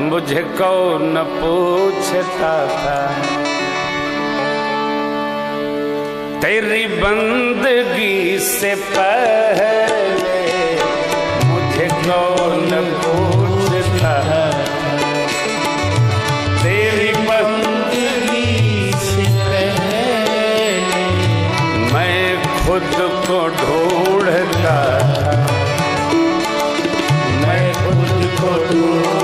मुझे कौन पूछता था। तेरी बंदगी से पहले मुझे कौन पूछता तेरी बंदगी से पहले मैं खुद को ढूंढता मैं खुद को ढूंढता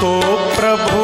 तो प्रभु